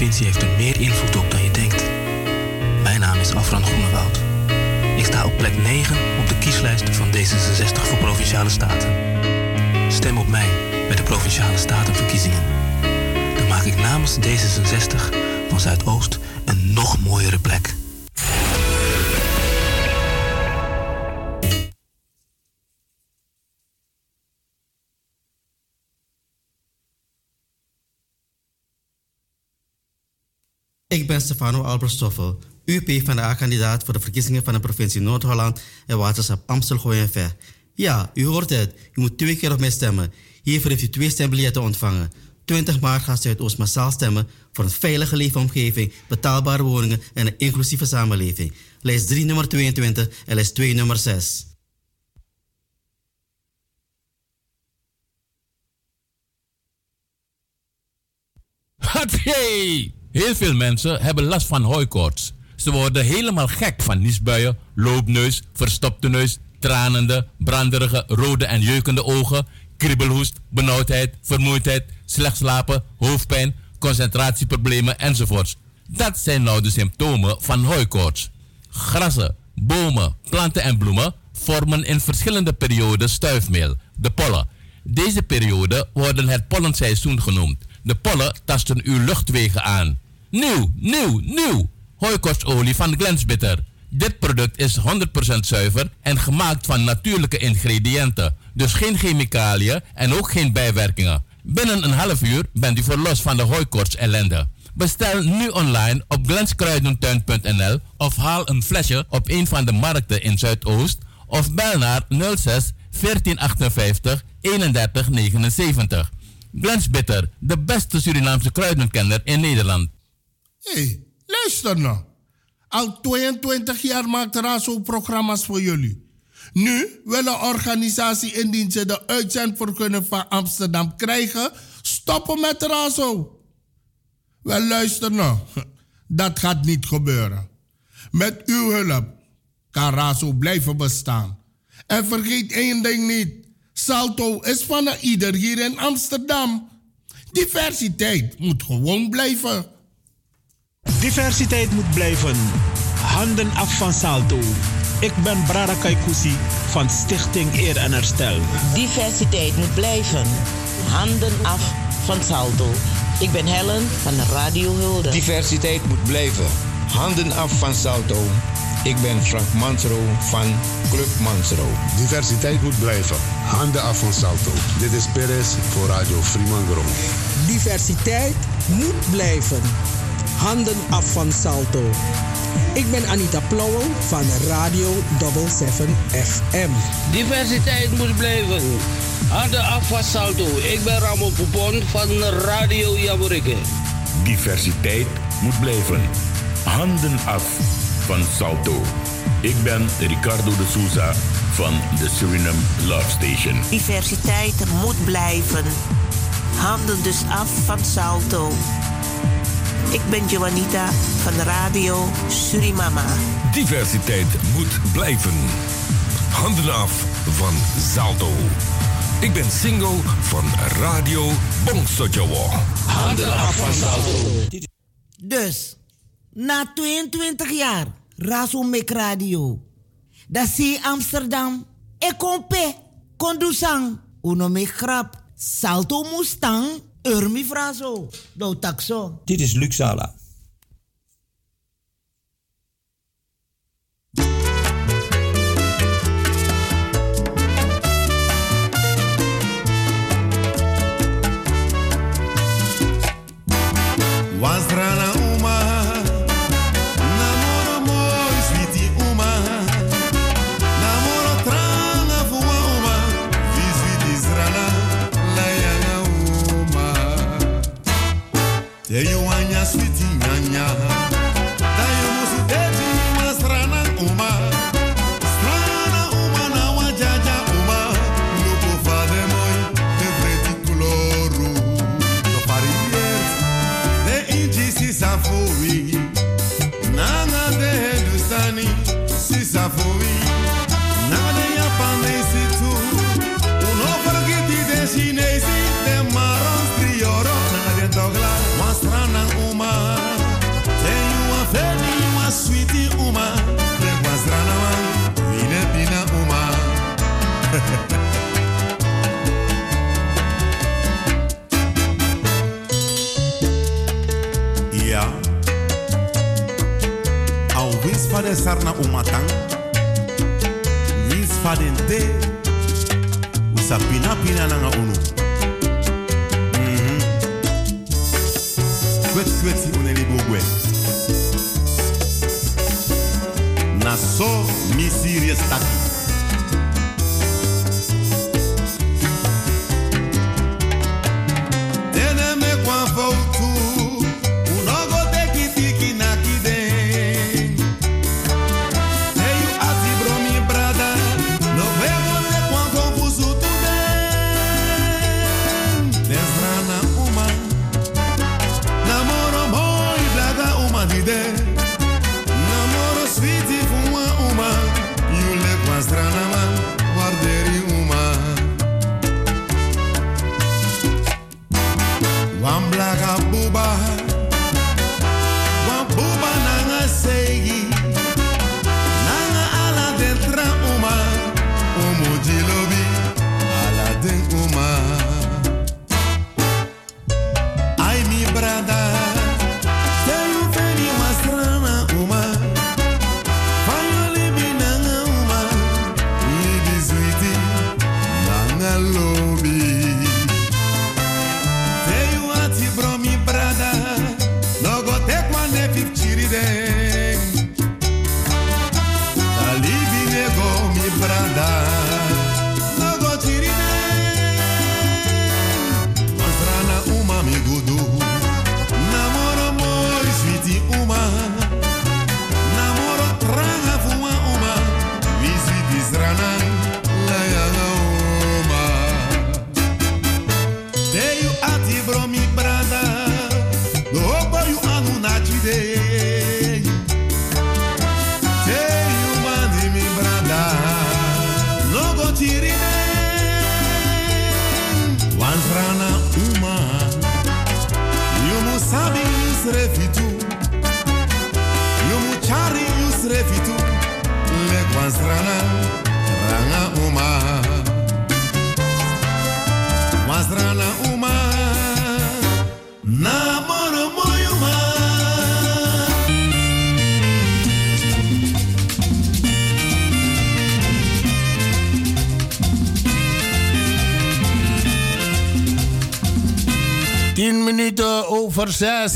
provincie heeft er meer invloed op dan je denkt. Mijn naam is Afran Groenewoud. Ik sta op plek 9 op de kieslijst van D66 voor Provinciale Staten. Stem op mij bij de Provinciale Statenverkiezingen. Dan maak ik namens D66 van Zuidoost een nog mooiere plek. Ik ben Stefano Albert UP van de A-kandidaat voor de verkiezingen van de provincie Noord-Holland en waterschap Amstel. Ja, u hoort het. U moet twee keer op mij stemmen. Hiervoor heeft u twee stembiljetten ontvangen. 20 maart gaat Zuidoost massaal stemmen voor een veilige leefomgeving, betaalbare woningen en een inclusieve samenleving. Lijst 3 nummer 22 en lijst 2 nummer 6. Hatjee! Heel veel mensen hebben last van hooikoorts. Ze worden helemaal gek van niesbuien, loopneus, verstopte neus, tranende, branderige, rode en jeukende ogen, kriebelhoest, benauwdheid, vermoeidheid, slecht slapen, hoofdpijn, concentratieproblemen enzovoorts. Dat zijn nou de symptomen van hooikoorts. Grassen, bomen, planten en bloemen vormen in verschillende perioden stuifmeel, de pollen. Deze perioden worden het pollenseizoen genoemd. De pollen tasten uw luchtwegen aan. Nieuw, nieuw, nieuw! Hooikostolie van Glensbitter. Dit product is 100% zuiver en gemaakt van natuurlijke ingrediënten. Dus geen chemicaliën en ook geen bijwerkingen. Binnen een half uur bent u verlost van de hooikoorts ellende. Bestel nu online op glenskruidentuin.nl of haal een flesje op een van de markten in Zuidoost of bel naar 06 1458 3179. Glensbitter, de beste Surinaamse kruidenkenner in Nederland. Hey, luister nou. Al 22 jaar maakt Razo programma's voor jullie. Nu wil organisatie indien ze de uitzendvergunning van Amsterdam krijgen, stoppen met Razo. Wel luister nou, dat gaat niet gebeuren. Met uw hulp kan Razo blijven bestaan. En vergeet één ding niet. Salto is van ieder hier in Amsterdam. Diversiteit moet gewoon blijven. Diversiteit moet blijven. Handen af van Salto. Ik ben Brada Kaikousi van Stichting Eer en Herstel. Diversiteit moet blijven. Handen af van Salto. Ik ben Helen van Radio Hulde. Diversiteit moet blijven. Handen af van Salto. Ik ben Frank Mansro van Club Mansro. Diversiteit moet blijven. Handen af van Salto. Dit is Perez voor Radio Fremangrom. Diversiteit moet blijven. Handen af van Salto. Ik ben Anita Plauwel van Radio 77 FM. Diversiteit moet blijven. Handen af van Salto. Ik ben Ramon Poupon van Radio Jaburike. Diversiteit moet blijven. Handen af van Salto. Ik ben Ricardo de Souza van de Suriname Love Station. Diversiteit moet blijven. Handen dus af van Salto. Ik ben Joanita van Radio Surimama. Diversiteit moet blijven. Handen af van Salto. Ik ben single van Radio Bongsojowo. Handen af van Salto. Dus, na 22 jaar, Razo Mek Radio. Dat zie Amsterdam. Ik kom pe, kondusang. Uno me grap. Salto Mustang. Urmi frazo. Do taxo. Dit is Luxala. sarna umatan wins faden te usa pina pina nanga unu mm -hmm. na so mi over zes.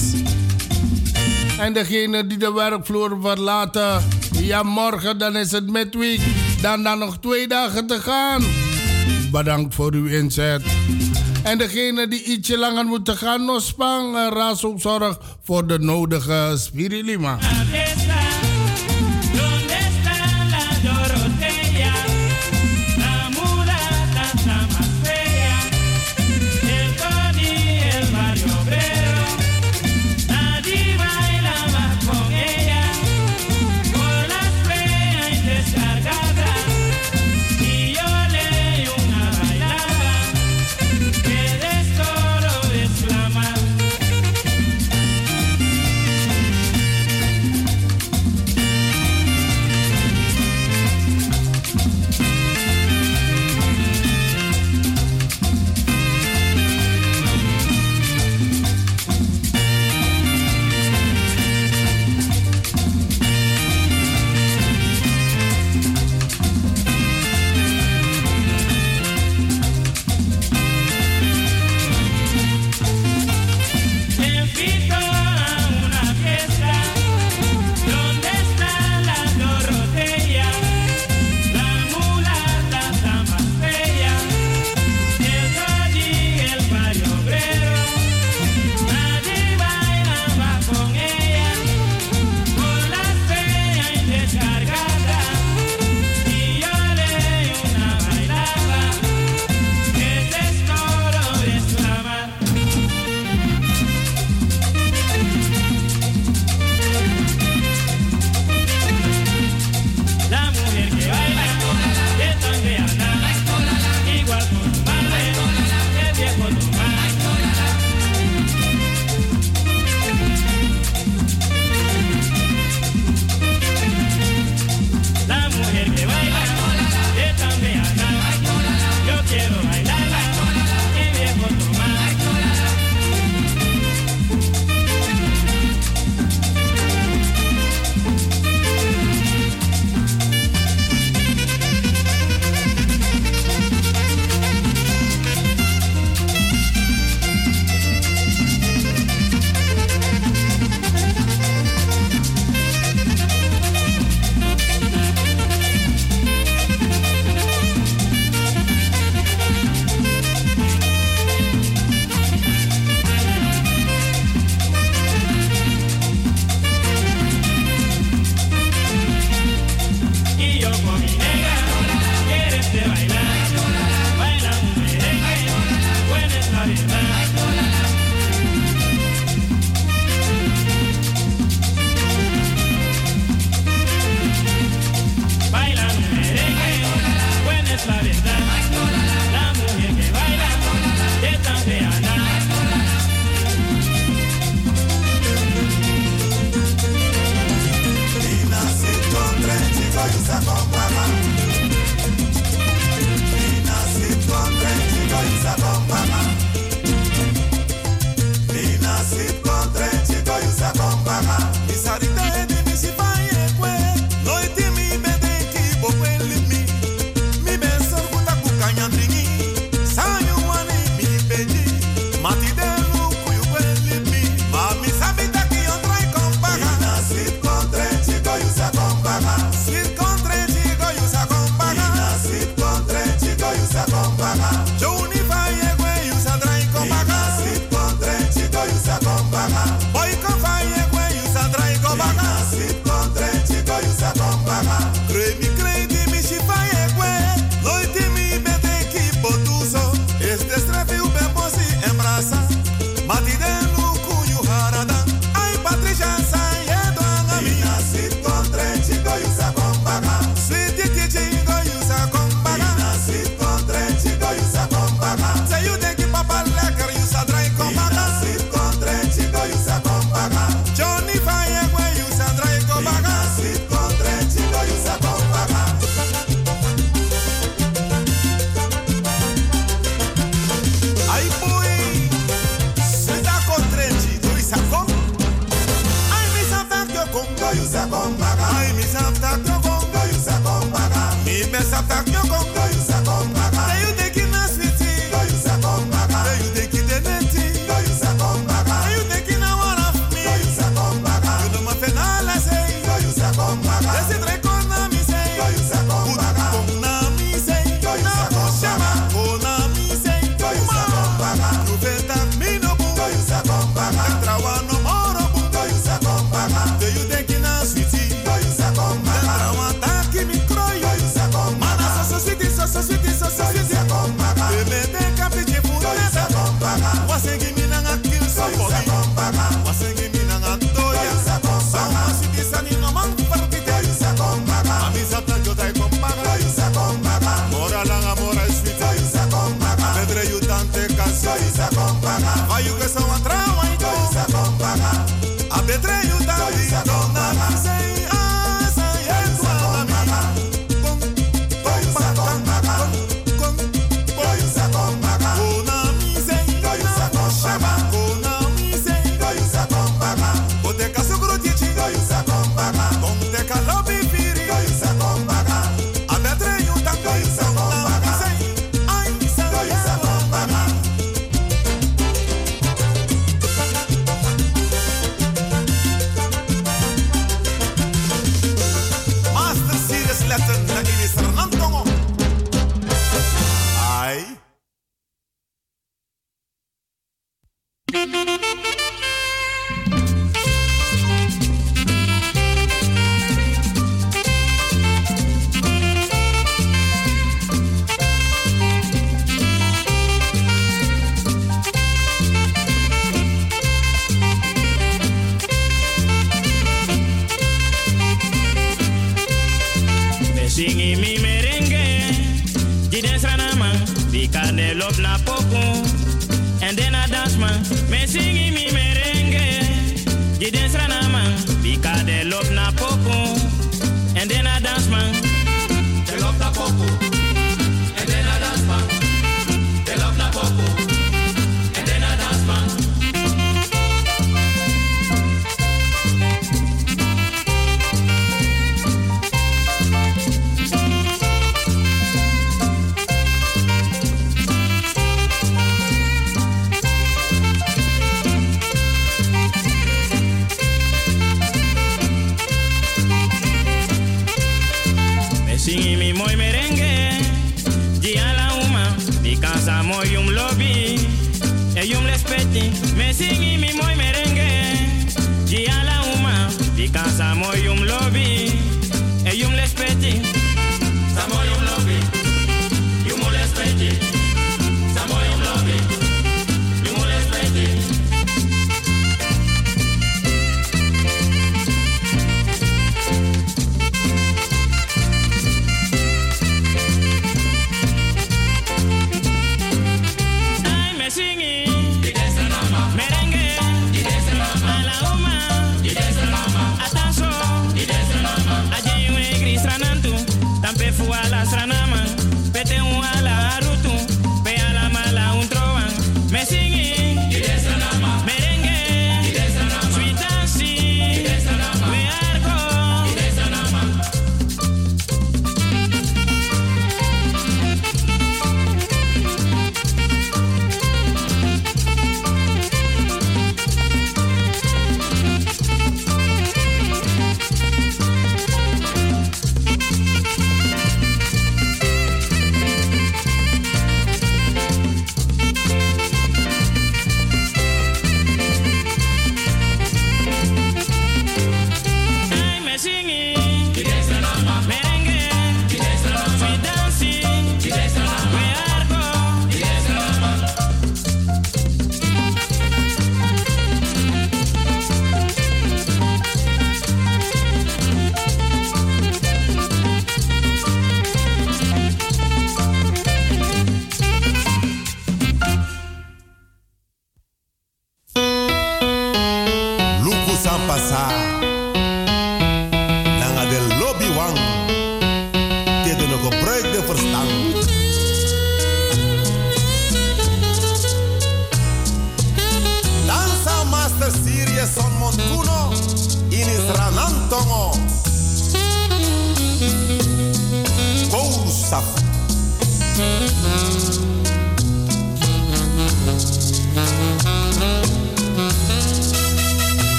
En degene die de werkvloer verlaten, ja morgen dan is het midweek. Dan dan nog twee dagen te gaan. Bedankt voor uw inzet. En degene die ietsje langer moeten gaan, nog spang, op zorg voor de nodige spirilima.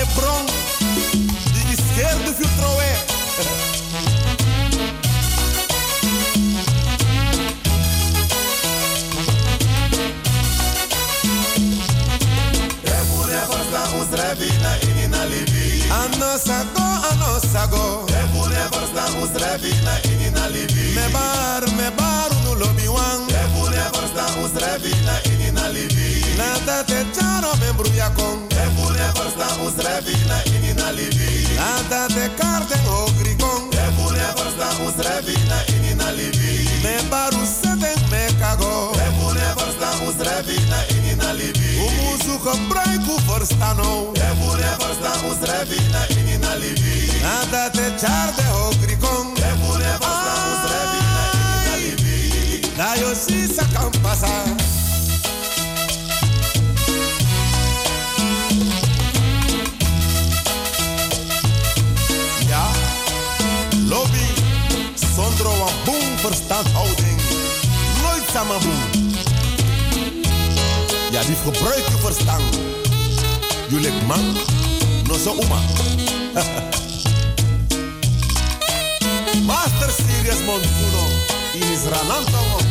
e bron de esquerdo que o troé. Anosago, anosago Ebune varsa uzrevi na ini na livi Me bar, me bar unu lobi wang Ebune varsa uzrevi na ini na livi te charo membru de Ebune usrevina inina libi. Nada de carden o grigón. Devune varsta usrevina inina libi. Me baru seden me cago. Devune varsta usrevina inina libi. Umuzu De verstano. Devune varsta usrevina inina libi. Nada de charde o grigón. Devune varsta usrevina inina libi. Da yo si sa kan pasar. verstandhouding nooit samenboet. Ja, die gebruik je verstand. Jullie man, no zo oma. Master Serious Montuno in Israël.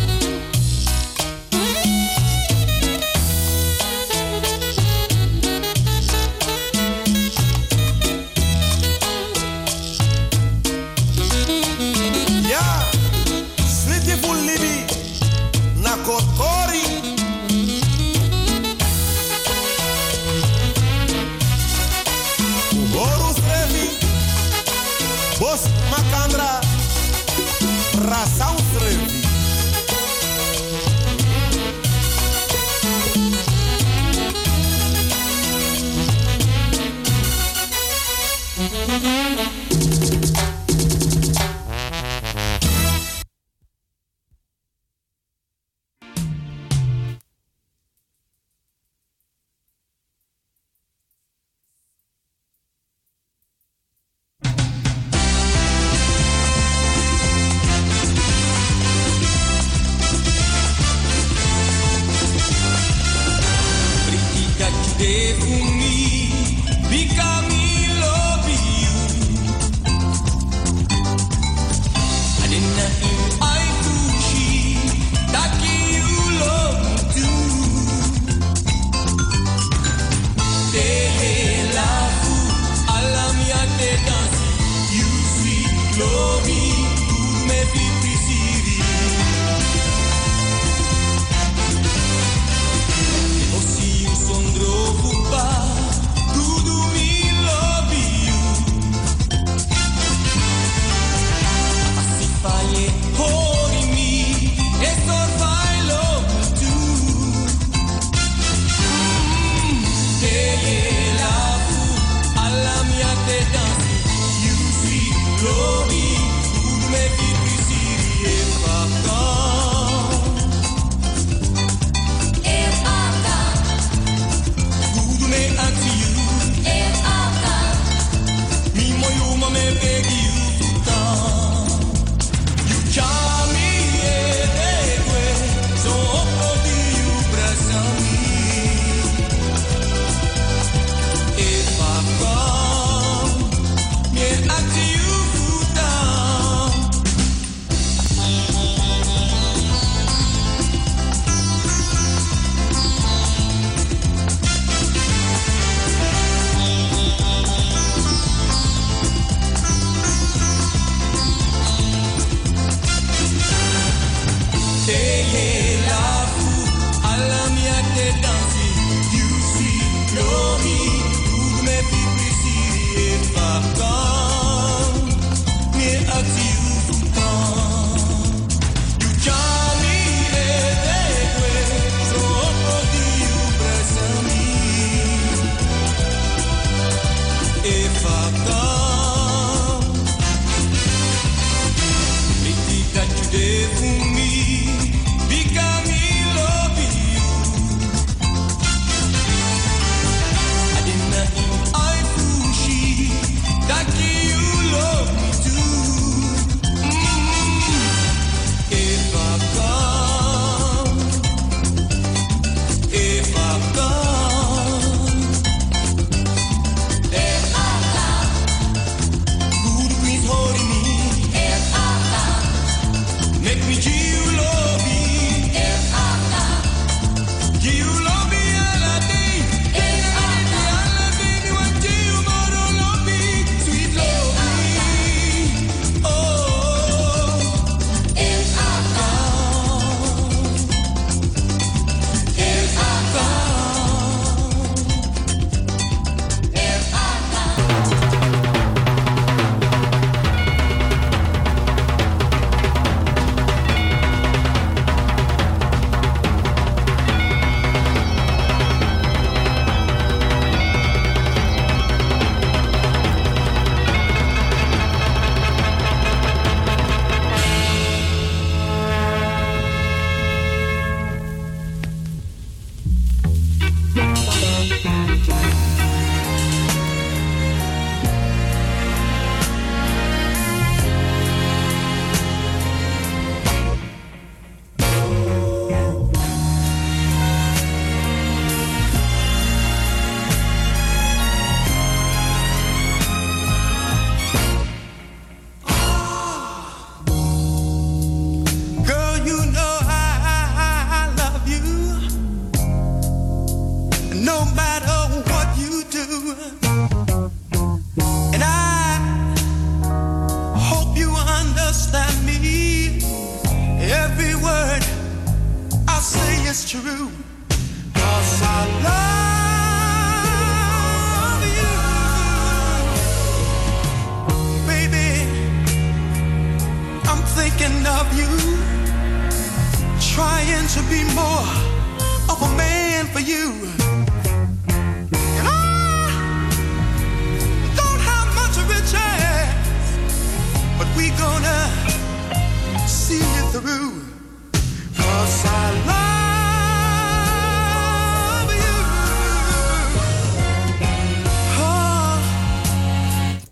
que guía.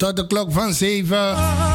Tot de klok van 7.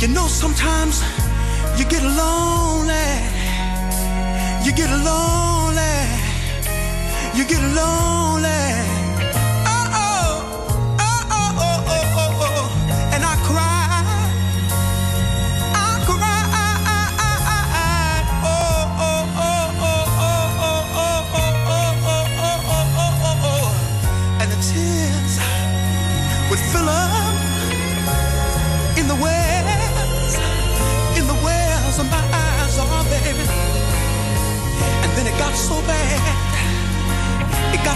you know, sometimes you get lonely. You get lonely. You get lonely.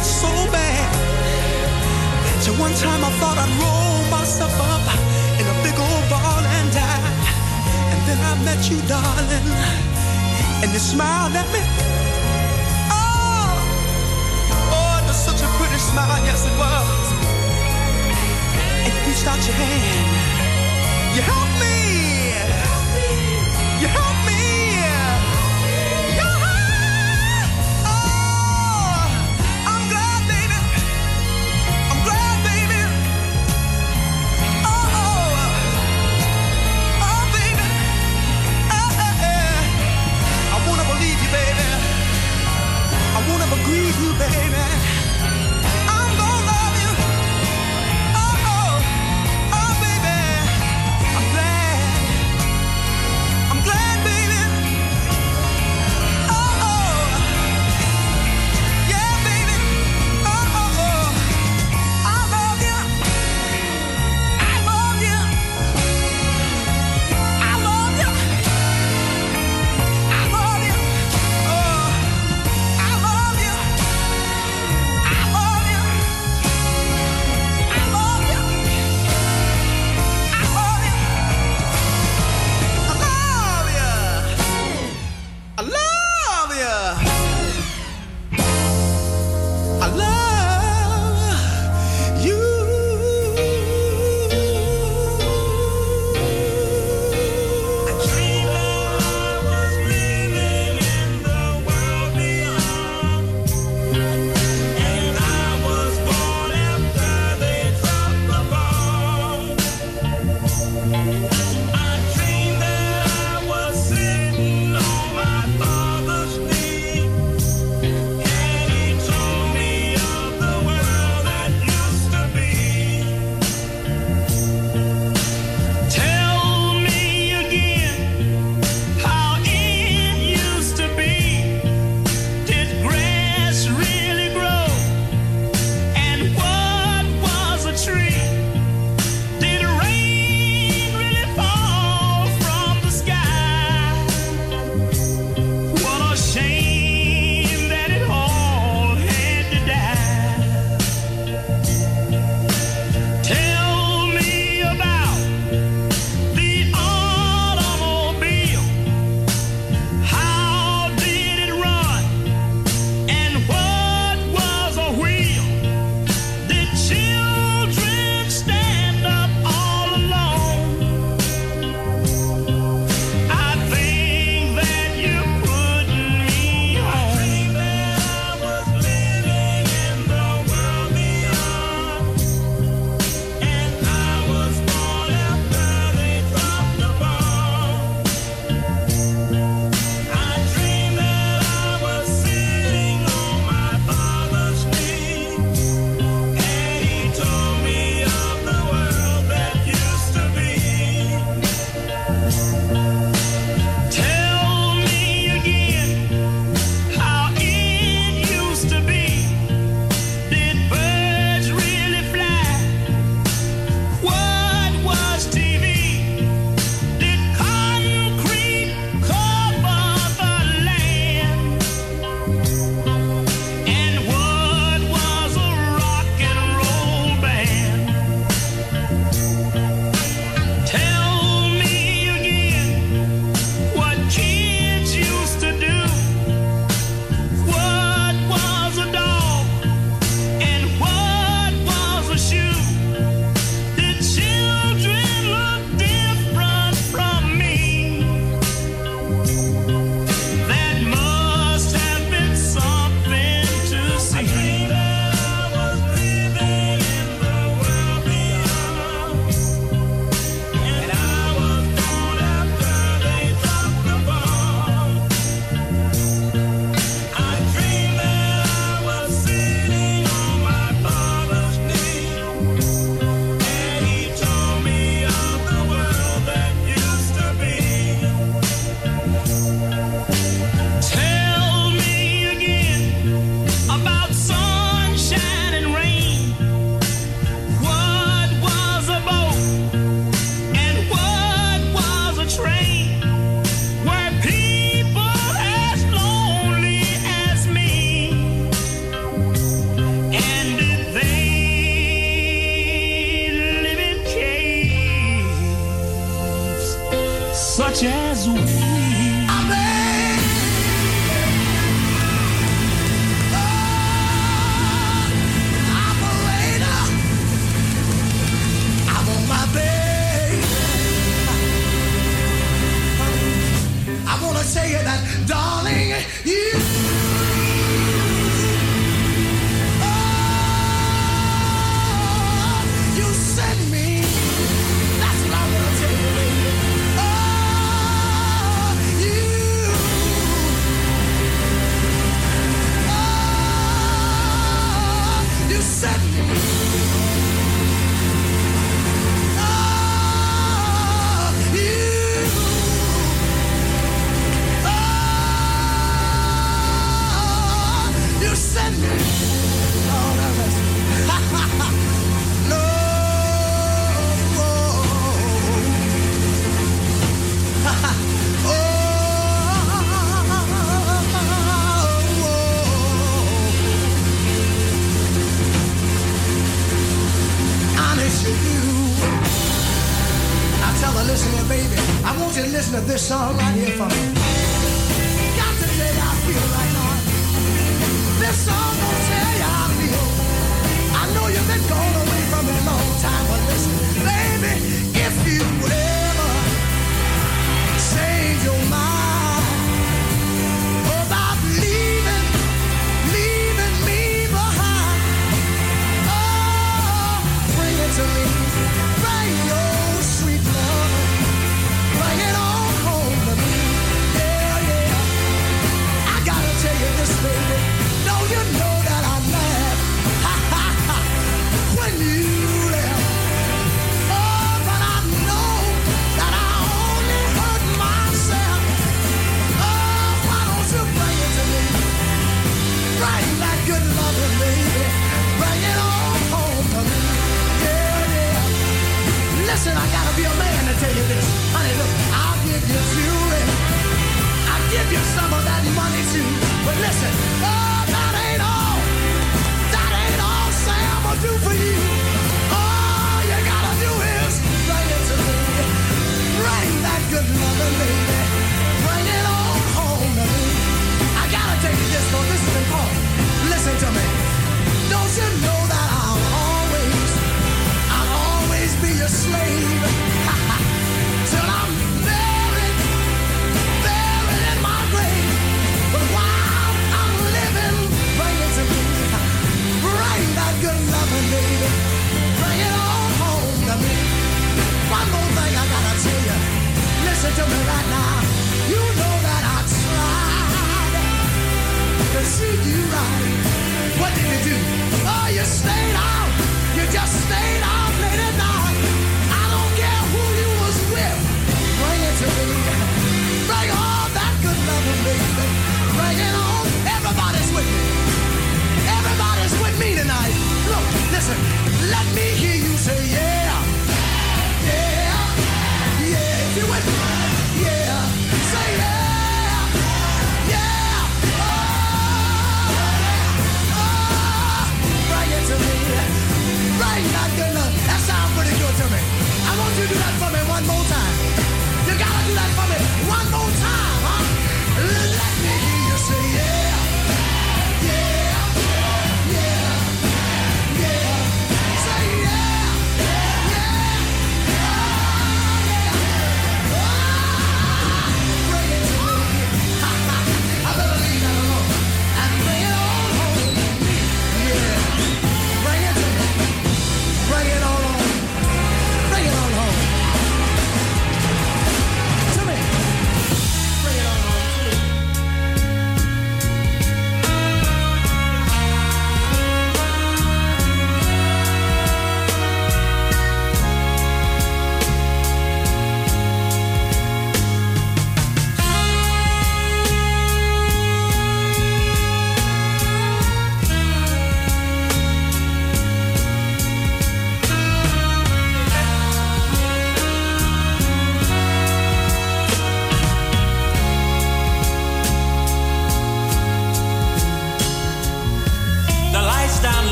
Got so bad. So one time I thought I'd roll myself up in a big old ball and die. And then I met you, darling. and you smiled at me. Oh, oh, it was such a pretty smile, yes it was. And you reached out your hand. You helped me.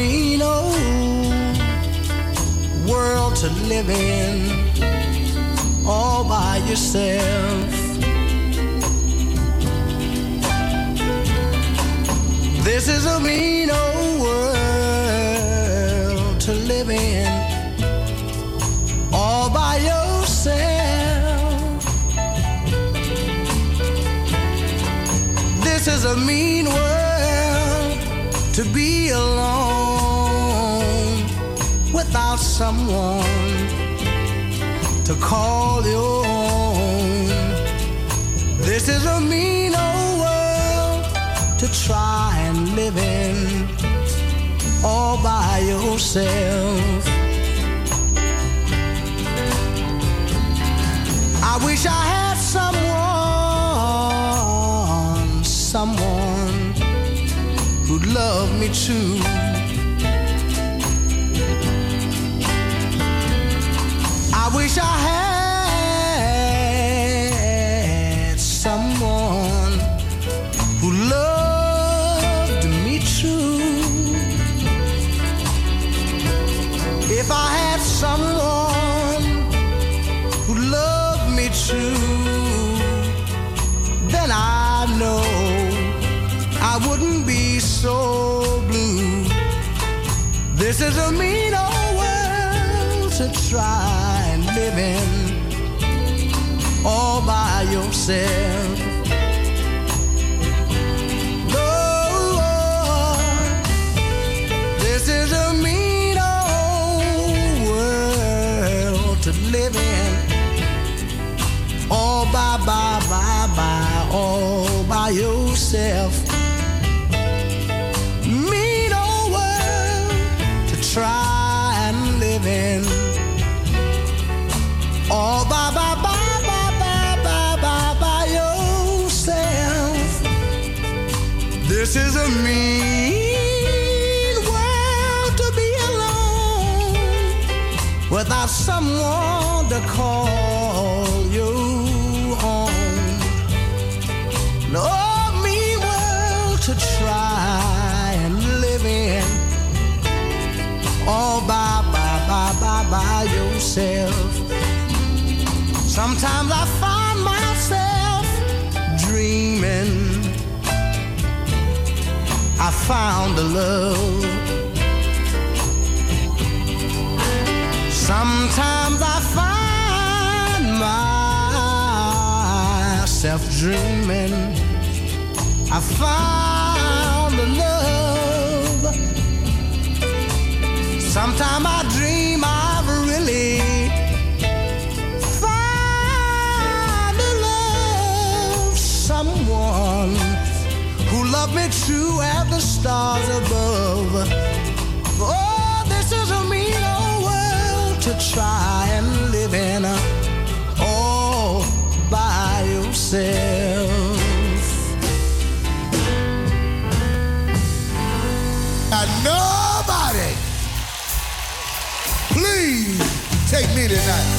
green old world to live in all by yourself. This is a mean old world to live in all by yourself. This is a mean world to be alone someone to call your own. This is a mean old world to try and live in all by yourself. I wish I had someone, someone who'd love me too. I wish I had someone who loved me true. If I had someone who loved me true, then I know I wouldn't be so blue. This is a mean old world to try all by yourself. This is a mean old world to live in all by, by, by, by, all by yourself. the. Sometimes I find myself dreaming. I found the love. Sometimes I true as the stars above. Oh, this is a mean old world to try and live in all by yourself. And nobody, please take me tonight.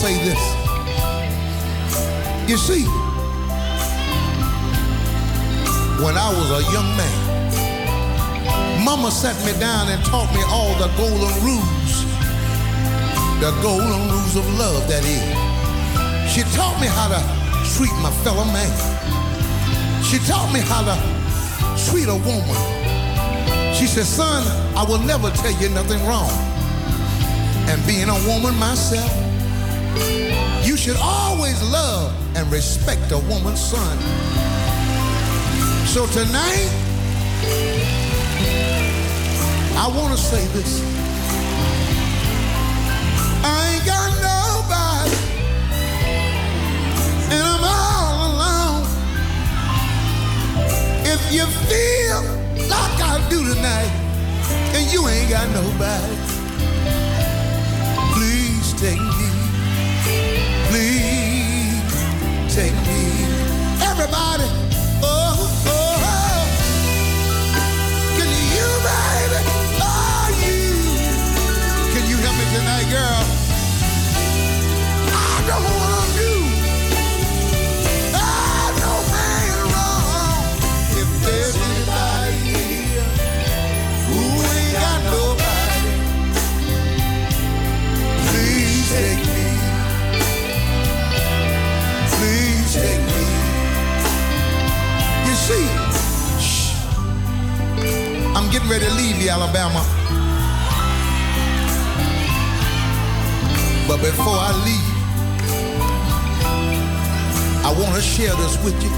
Say this. You see, when I was a young man, Mama sat me down and taught me all the golden rules. The golden rules of love, that is. She taught me how to treat my fellow man. She taught me how to treat a woman. She said, son, I will never tell you nothing wrong. And being a woman myself, you should always love and respect a woman's son. So tonight, I want to say this. I ain't got nobody, and I'm all alone. If you feel like I do tonight, and you ain't got nobody, please take take me. Everybody, oh, oh, oh. Can you, baby? Oh, you. Can you help me tonight, girl? I don't I'm getting ready to leave you, Alabama. But before I leave, I want to share this with you.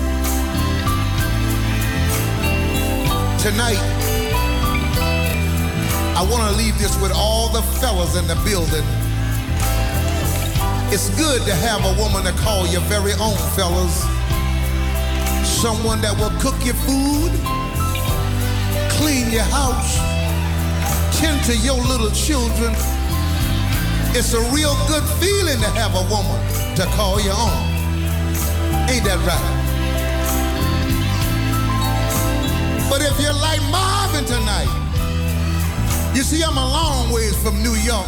Tonight, I want to leave this with all the fellas in the building. It's good to have a woman to call your very own, fellas. Someone that will cook your food, clean your house, tend to your little children. It's a real good feeling to have a woman to call your own. Ain't that right? But if you're like Marvin tonight, you see, I'm a long ways from New York.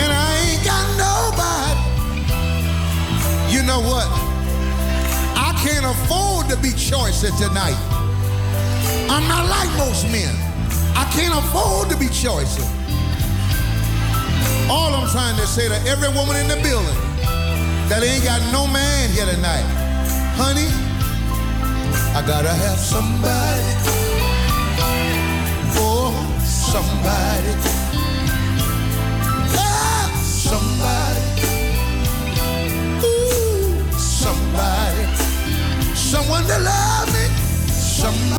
And I ain't got nobody. You know what? I can't afford to be choicer tonight. I'm not like most men. I can't afford to be choosy. All I'm trying to say to every woman in the building that ain't got no man here tonight, honey, I gotta have somebody. Oh, somebody. Ah, somebody. Ooh, somebody. Someone to love me. Somebody.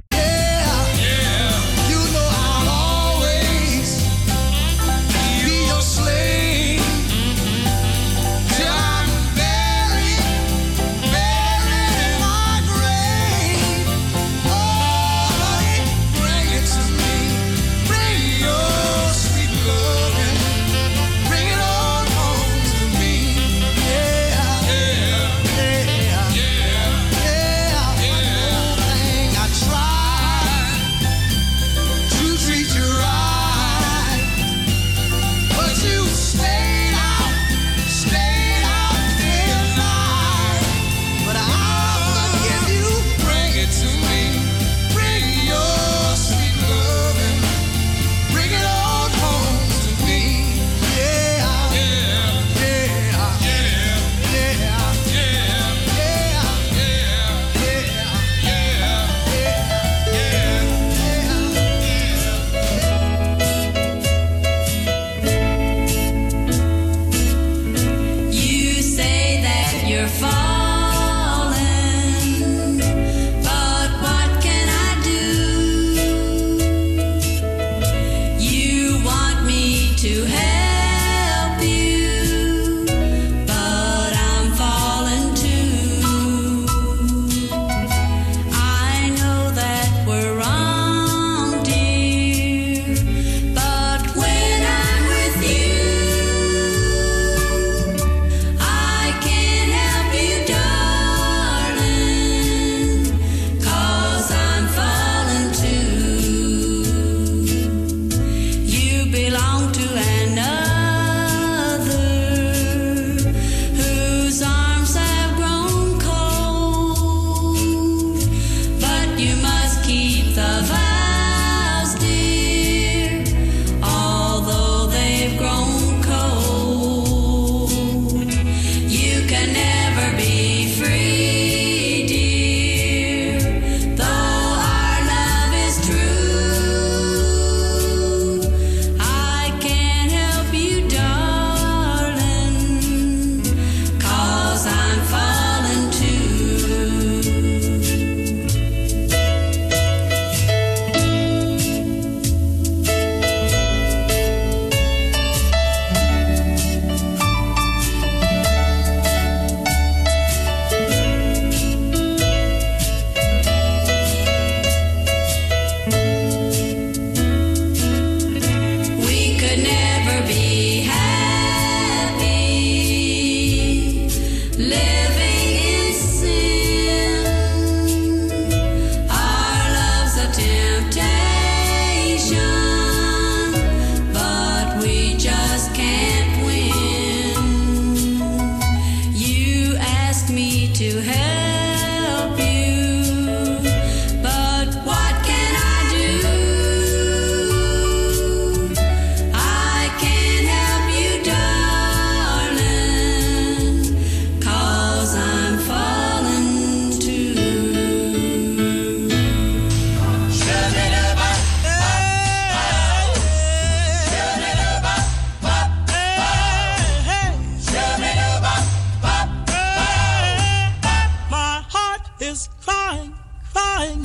Is crying, crying.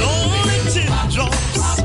Lonely teardrops.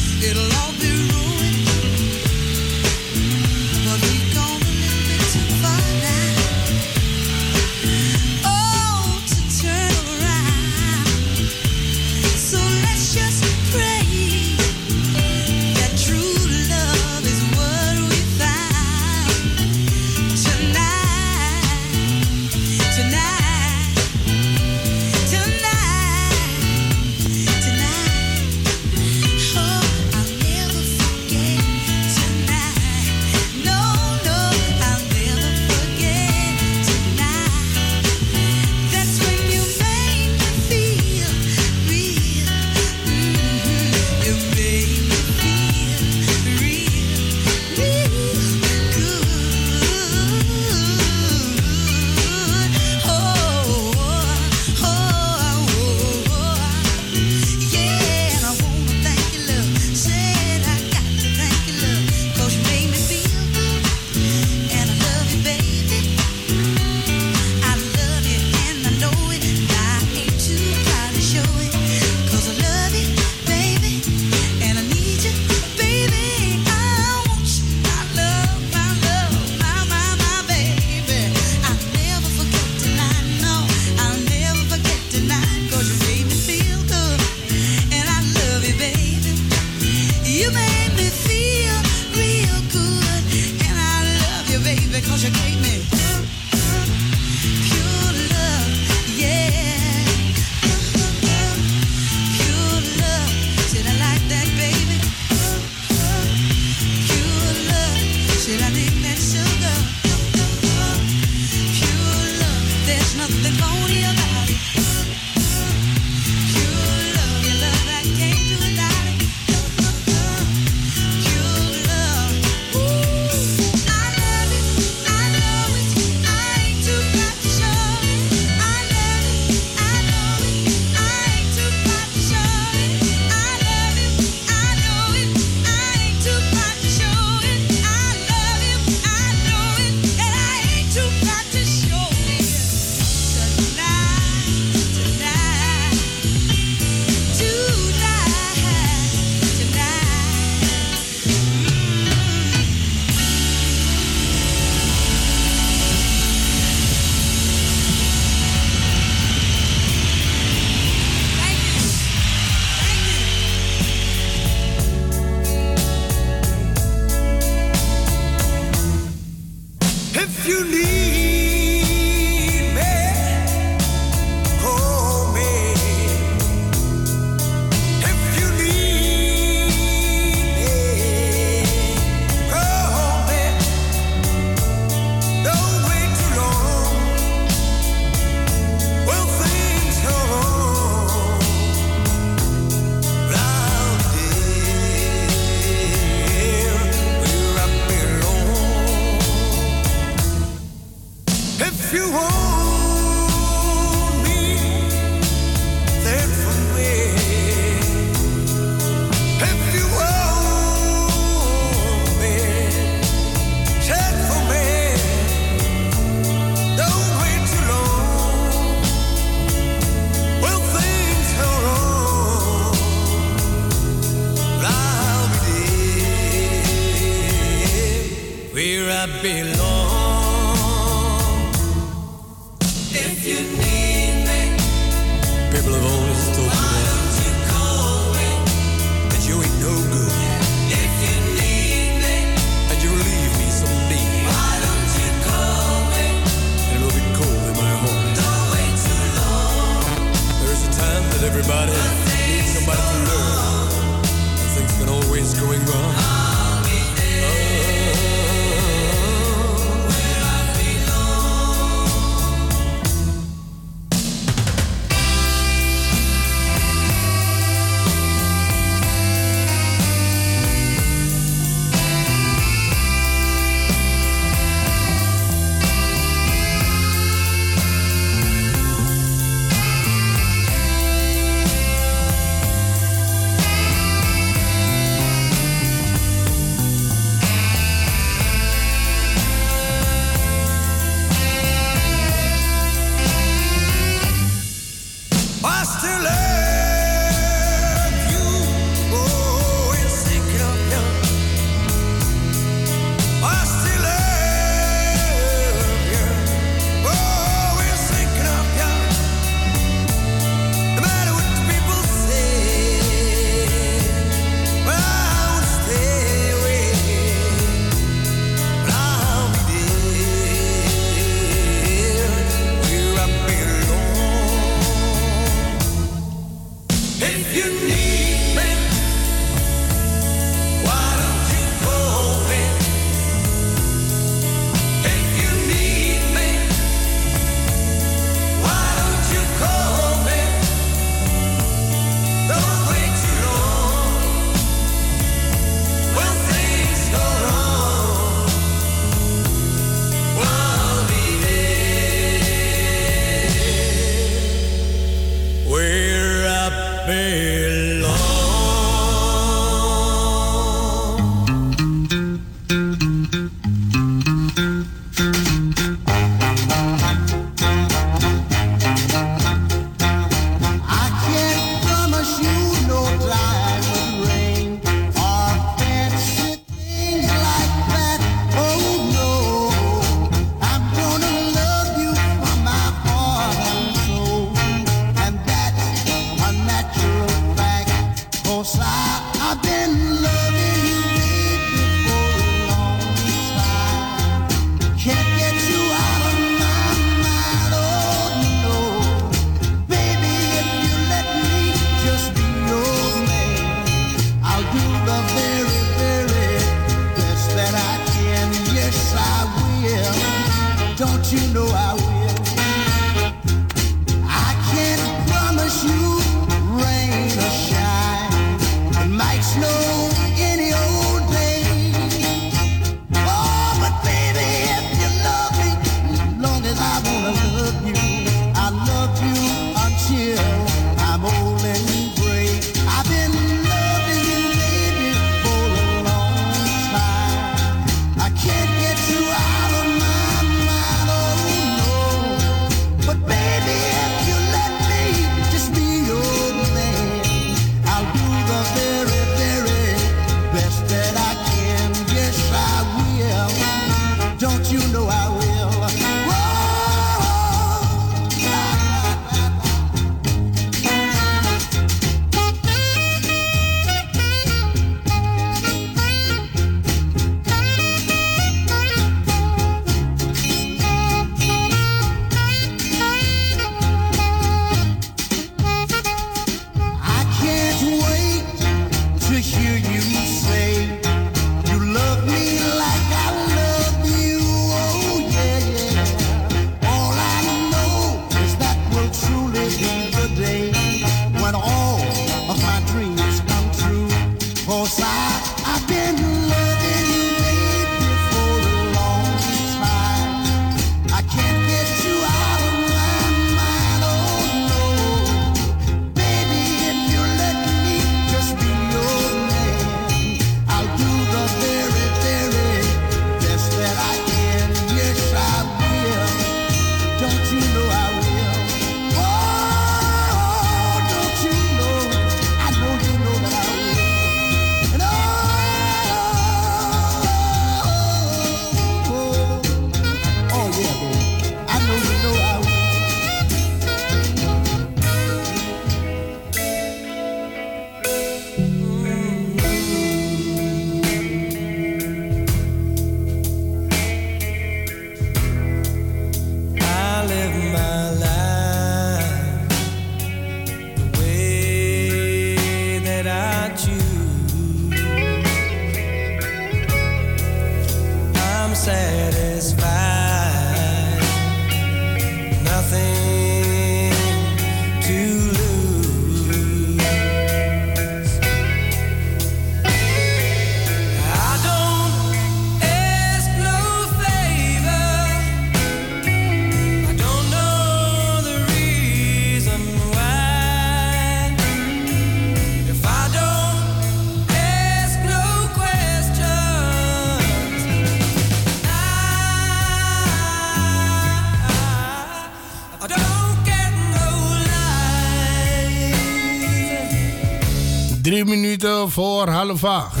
Minuten voor half acht.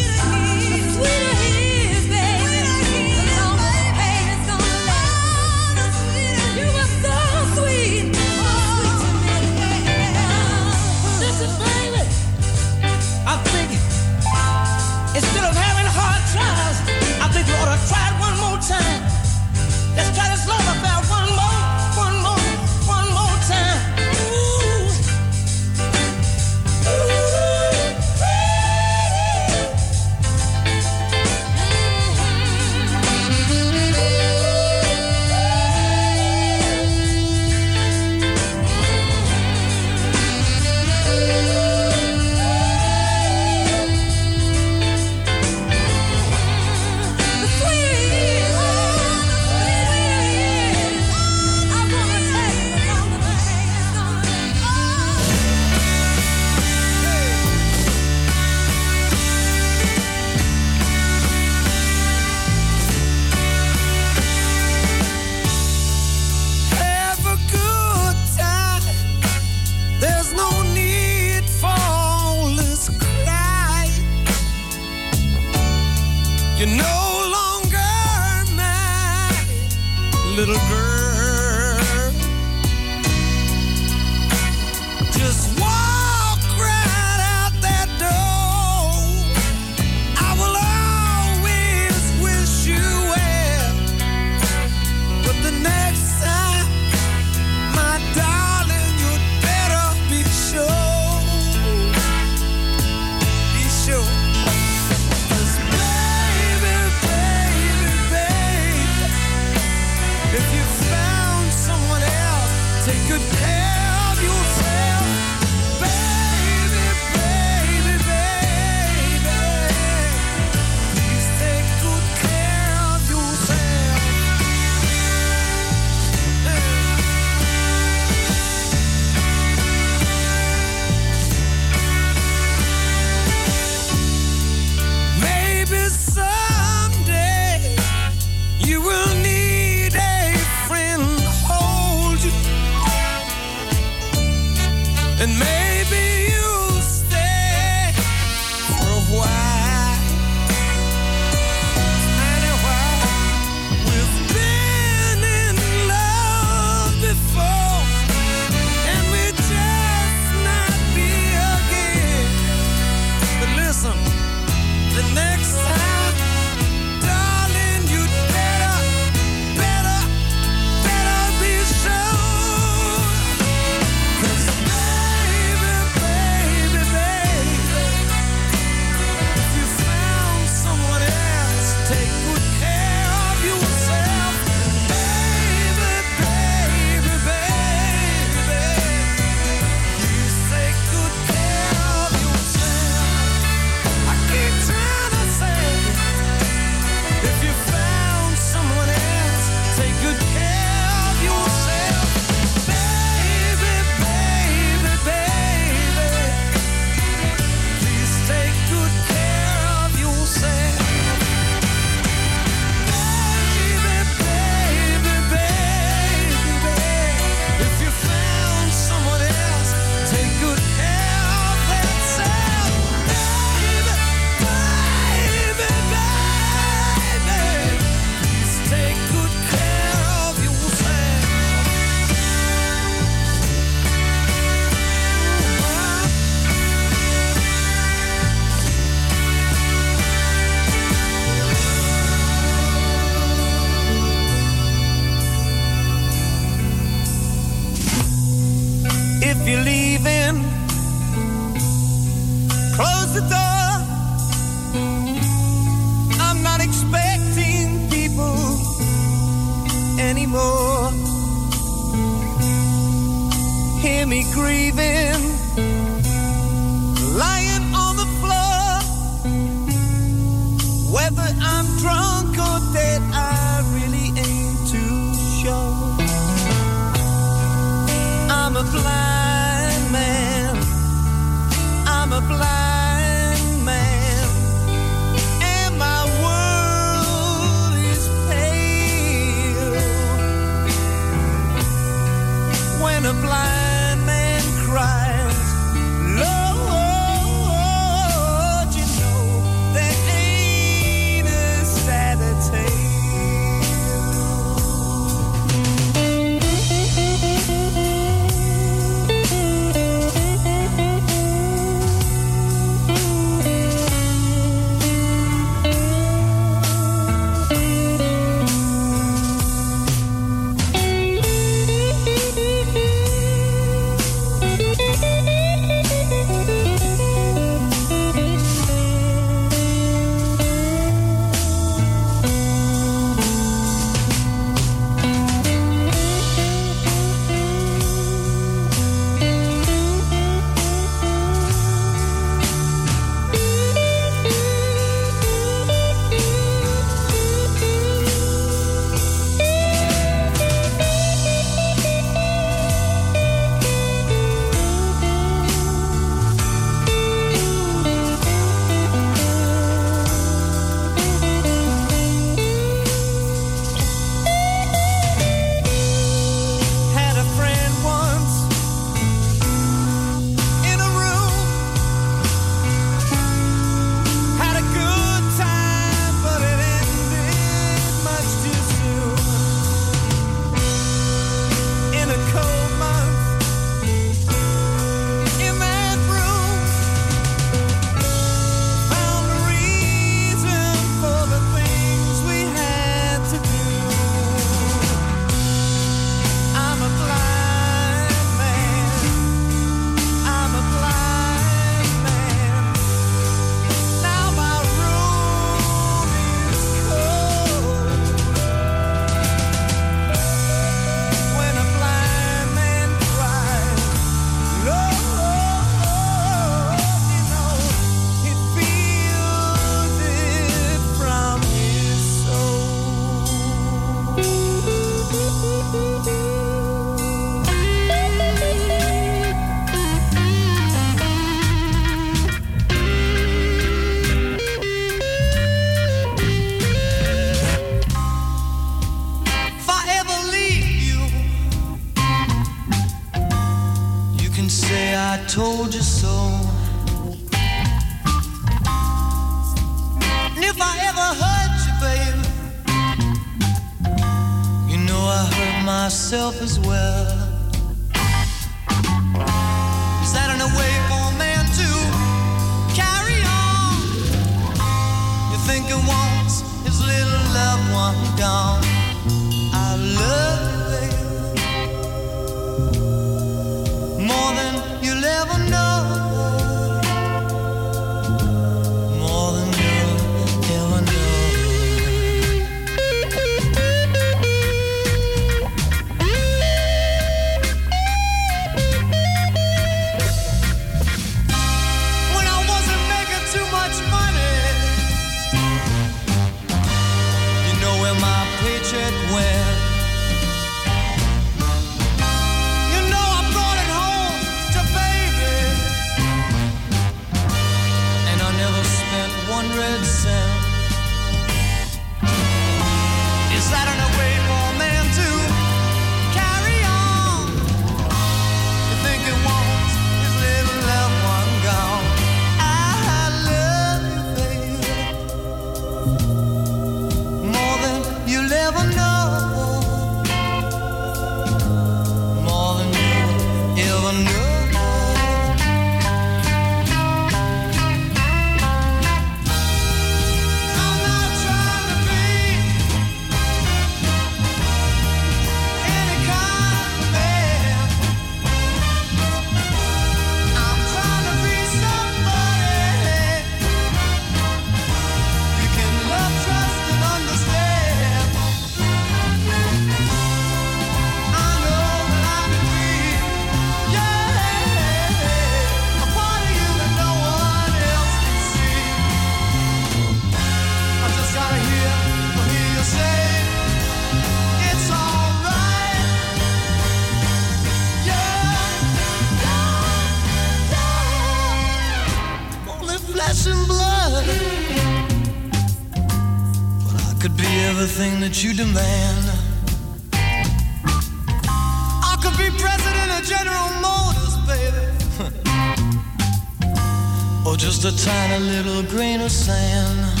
Or just a tiny little grain of sand.